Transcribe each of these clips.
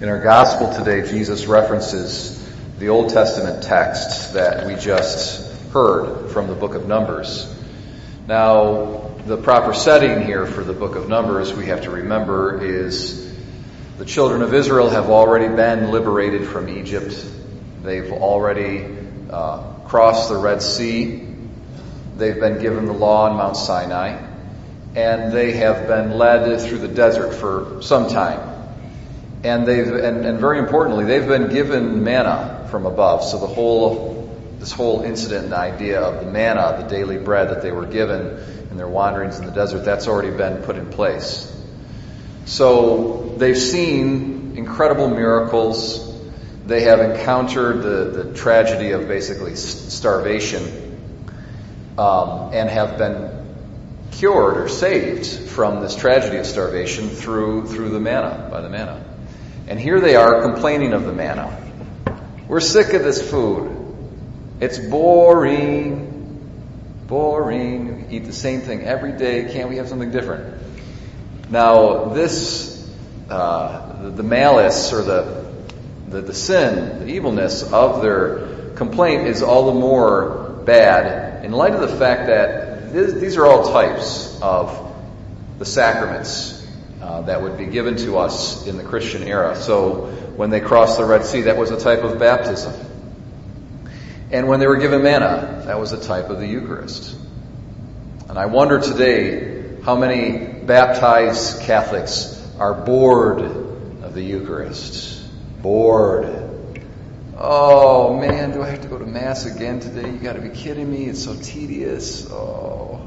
In our gospel today, Jesus references the Old Testament text that we just heard from the book of Numbers. Now, the proper setting here for the book of Numbers, we have to remember, is the children of Israel have already been liberated from Egypt. They've already uh, crossed the Red Sea. They've been given the law on Mount Sinai. And they have been led through the desert for some time. And they've, and, and very importantly, they've been given manna from above. So the whole, this whole incident and idea of the manna, the daily bread that they were given in their wanderings in the desert, that's already been put in place. So they've seen incredible miracles. They have encountered the, the tragedy of basically starvation um, and have been cured or saved from this tragedy of starvation through, through the manna, by the manna. And here they are complaining of the manna. We're sick of this food. It's boring. Boring. We eat the same thing every day. Can't we have something different? Now, this, uh, the, the, malice or the, the, the sin, the evilness of their complaint is all the more bad in light of the fact that this, these are all types of the sacraments uh, that would be given to us in the Christian era. So when they crossed the Red Sea, that was a type of baptism. And when they were given manna, that was a type of the Eucharist. And I wonder today how many baptized Catholics are bored of the Eucharist. Bored. Oh man, do I have to go to Mass again today? You gotta be kidding me. It's so tedious. Oh.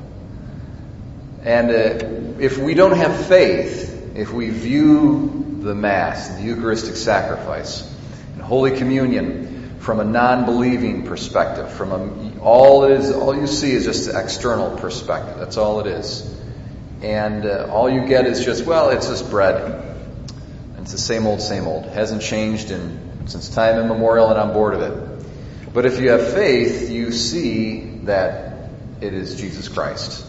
And uh, if we don't have faith, if we view the Mass, the Eucharistic sacrifice, and Holy Communion from a non-believing perspective, from a, all it is, all you see is just the external perspective. That's all it is. And uh, all you get is just, well, it's just bread. It's the same old, same old. Hasn't changed in, since time immemorial, and I'm bored of it. But if you have faith, you see that it is Jesus Christ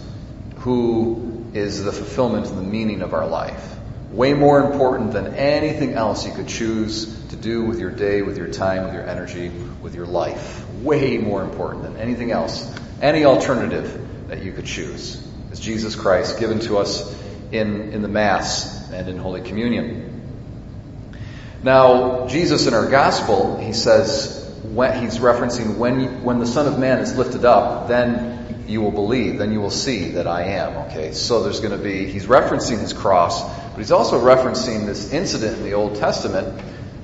who is the fulfillment and the meaning of our life. Way more important than anything else you could choose to do with your day, with your time, with your energy, with your life. Way more important than anything else, any alternative that you could choose is Jesus Christ given to us in, in the Mass and in Holy Communion. Now, Jesus in our Gospel, he says, when, he's referencing when, when the Son of Man is lifted up, then you will believe, then you will see that I am. Okay, so there's going to be, he's referencing his cross, but he's also referencing this incident in the Old Testament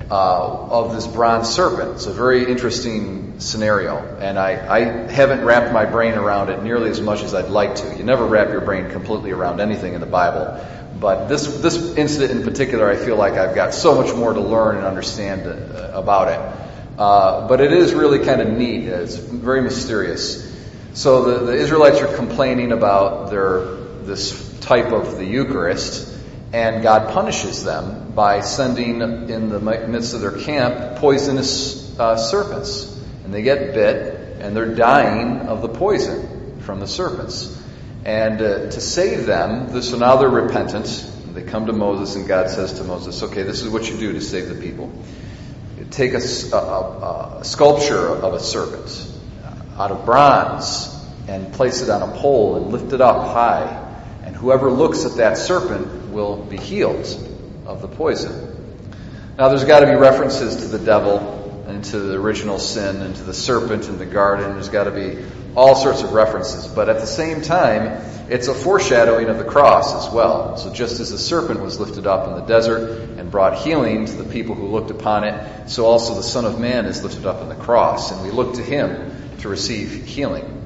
uh, of this bronze serpent. It's a very interesting scenario, and I, I haven't wrapped my brain around it nearly as much as I'd like to. You never wrap your brain completely around anything in the Bible. But this, this incident in particular, I feel like I've got so much more to learn and understand uh, about it. Uh, but it is really kind of neat. It's very mysterious. So the, the Israelites are complaining about their this type of the Eucharist, and God punishes them by sending in the midst of their camp poisonous uh, serpents, and they get bit, and they're dying of the poison from the serpents. And uh, to save them, so now they're repentant. They come to Moses, and God says to Moses, "Okay, this is what you do to save the people. Take a, a, a sculpture of a serpent." Out of bronze and place it on a pole and lift it up high. And whoever looks at that serpent will be healed of the poison. Now, there's got to be references to the devil and to the original sin and to the serpent in the garden. There's got to be all sorts of references. But at the same time, it's a foreshadowing of the cross as well. So just as the serpent was lifted up in the desert and brought healing to the people who looked upon it, so also the Son of Man is lifted up in the cross. And we look to him to receive healing.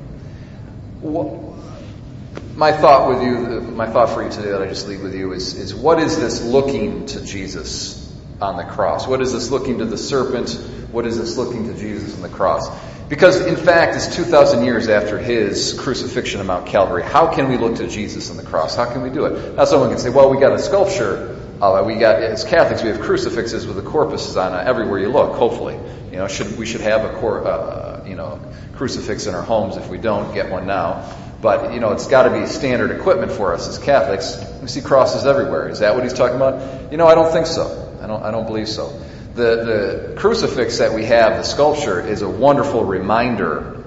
My thought with you, my thought for you today that I just leave with you is, is what is this looking to Jesus on the cross? What is this looking to the serpent? What is this looking to Jesus on the cross? Because in fact, it's 2,000 years after his crucifixion on Mount Calvary. How can we look to Jesus on the cross? How can we do it? Now someone can say, well, we got a sculpture. Uh, we got, as Catholics, we have crucifixes with the corpus on uh, everywhere you look, hopefully. You know, should, we should have a, cor- uh, you know, crucifix in our homes if we don't get one now. But, you know, it's got to be standard equipment for us as Catholics. We see crosses everywhere. Is that what he's talking about? You know, I don't think so. I don't, I don't believe so. The, the crucifix that we have, the sculpture, is a wonderful reminder.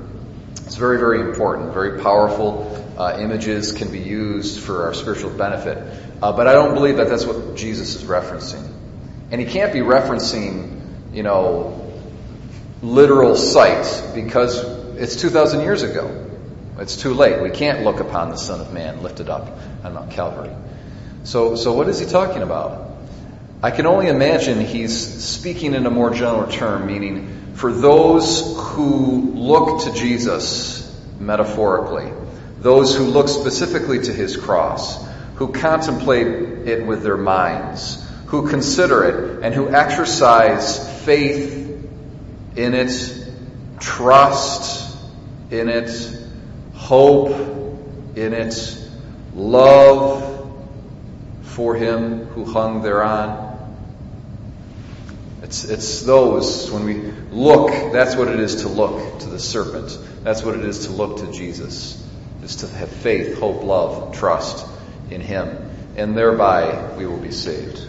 It's very, very important, very powerful. Uh, images can be used for our spiritual benefit. Uh, but I don't believe that that's what Jesus is referencing. And he can't be referencing, you know, literal sight because it's 2,000 years ago. It's too late. We can't look upon the Son of Man lifted up on Mount Calvary. So, so what is he talking about? I can only imagine he's speaking in a more general term, meaning for those who look to Jesus metaphorically, those who look specifically to his cross, who contemplate it with their minds, who consider it, and who exercise faith in it, trust in it, hope in it, love for him who hung thereon. It's, it's those, when we look, that's what it is to look to the serpent. That's what it is to look to Jesus, is to have faith, hope, love, trust in him. And thereby we will be saved.